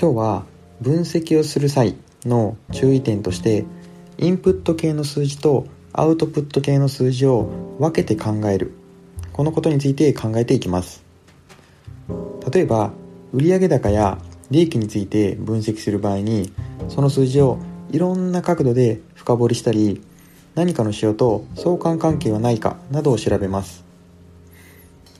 今日は分析をする際の注意点としてインプット系の数字とアウトプット系の数字を分けて考える。このことについて考えていきます。例えば売上高や利益について分析する場合にその数字をいろんな角度で深掘りしたり何かの仕様と相関関係はないかなどを調べます。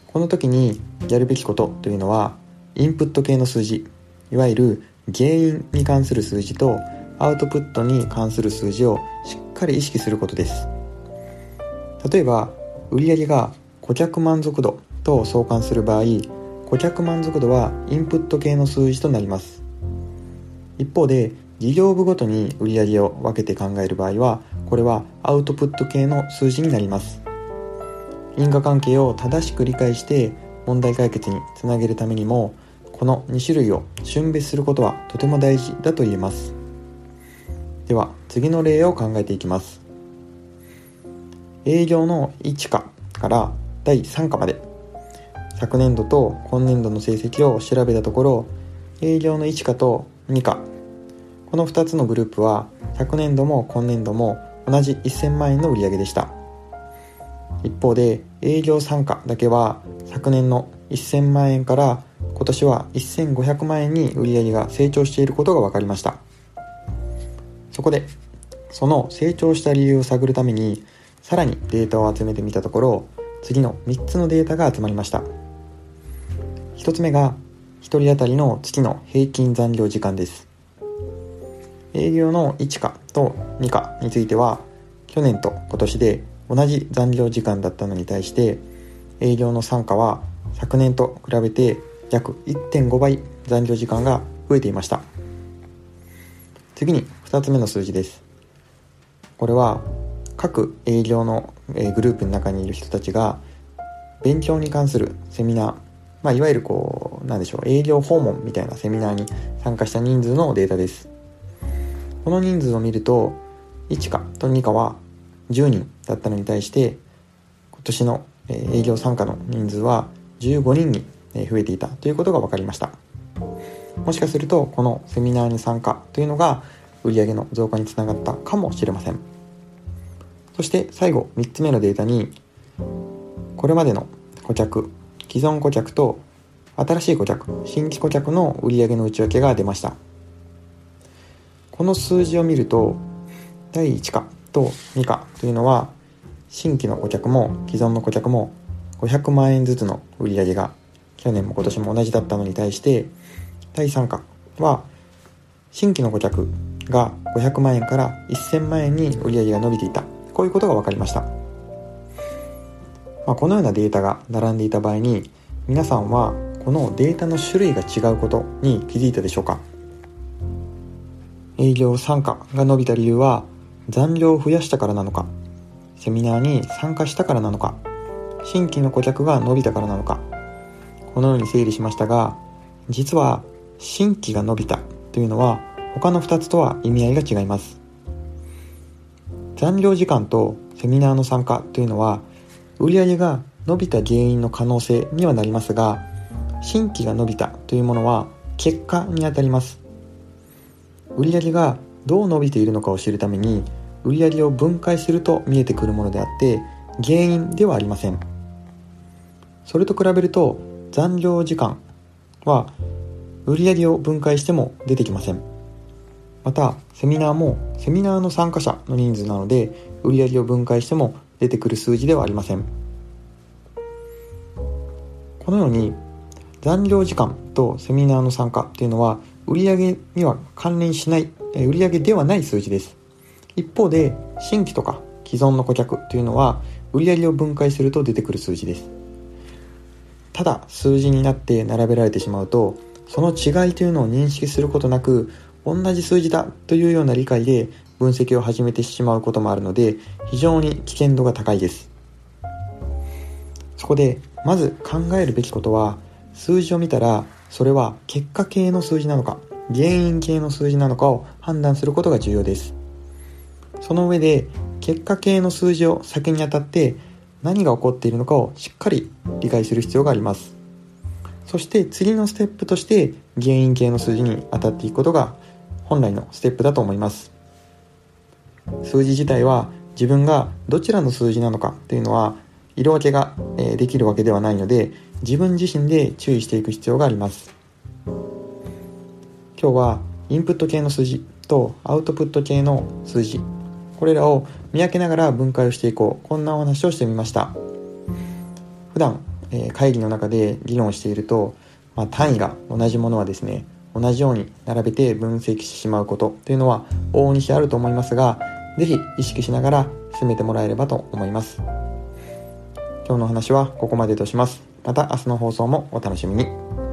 この時にやるべきことというのはインプット系の数字。いわゆる原因に関する数字とアウトプットに関する数字をしっかり意識することです。例えば売上が顧客満足度と相関する場合顧客満足度はインプット系の数字となります。一方で事業部ごとに売上を分けて考える場合はこれはアウトプット系の数字になります。因果関係を正しく理解して問題解決につなげるためにもこの2種類を瞬別することはとても大事だと言えます。では次の例を考えていきます。営業の1課から第3課まで。昨年度と今年度の成績を調べたところ営業の1課と2課。この2つのグループは昨年度も今年度も同じ1000万円の売り上げでした。一方で営業参加だけは昨年の1000万円から今年は1500万円に売り上げが成長していることが分かりました。そこでその成長した理由を探るためにさらにデータを集めてみたところ次の3つのデータが集まりました。1つ目が1人当たりの月の平均残業時間です。営業の1課と2課については去年と今年で同じ残業時間だったのに対して営業の3課は昨年と比べて約1.5倍残業時間が増えていました。次に2つ目の数字です。これは各営業のグループの中にいる人たちが勉強に関するセミナー、まあ、いわゆるこうなんでしょう営業訪問みたいなセミナーに参加した人数のデータです。この人数を見ると1課と2課は10人だったのに対して今年の営業参加の人数は15人に増えていたということが分かりました。もしかするとこのセミナーに参加というのが売上の増加につながったかもしれません。そして最後3つ目のデータにこれまでの顧客既存顧客と新しい顧客新規顧客の売上の内訳が出ました。この数字を見ると第1課と2課というのは新規の顧客も既存の顧客も500万円ずつの売り上げが去年も今年も同じだったのに対して第3課は新規の顧客が500万円から1000万円に売り上げが伸びていた。こういうことが分かりました、まあ、このようなデータが並んでいた場合に皆さんはこのデータの種類が違うことに気づいたでしょうか。営業参加が伸びた理由は残業を増やしたからなのかセミナーに参加したからなのか新規の顧客が伸びたからなのか。このように整理しましたが実は新規が伸びたというのは他の2つとは意味合いが違います。残業時間とセミナーの参加というのは売上が伸びた原因の可能性にはなりますが新規が伸びたというものは結果にあたります。売上がどう伸びているのかを知るために売上を分解すると見えてくるものであって原因ではありません。それと比べると残業時間は売上を分解しても出てきません。またセミナーもセミナーの参加者の人数なので売上を分解しても出てくる数字ではありません。このように残業時間とセミナーの参加というのは売上には関連しない売上ではない数字です。一方で新規とか既存の顧客というのは売上を分解すると出てくる数字です。ただ数字になって並べられてしまうとその違いというのを認識することなく同じ数字だというような理解で分析を始めてしまうこともあるので非常に危険度が高いです。そこでまず考えるべきことは数字を見たらそれは結果系の数字なのか原因系の数字なのかを判断することが重要です。その上で結果系の数字を先にあたって何が起こっているのかをしっかり理解する必要があります。そして次のステップとして原因系の数字に当たっていくことが本来のステップだと思います。数字自体は自分がどちらの数字なのかというのは色分けができるわけではないので自分自身で注意していく必要があります。今日はインプット系の数字とアウトプット系の数字これらを見分けながら分解をしていこう。こんなお話をしてみました。普段、え会議の中で議論していると、まあ、単位が同じものはですね同じように並べて分析してしまうことというのは往々にしてあると思いますが是非意識しながら進めてもらえればと思います。今日の話はここまでとします。また明日の放送もお楽しみに。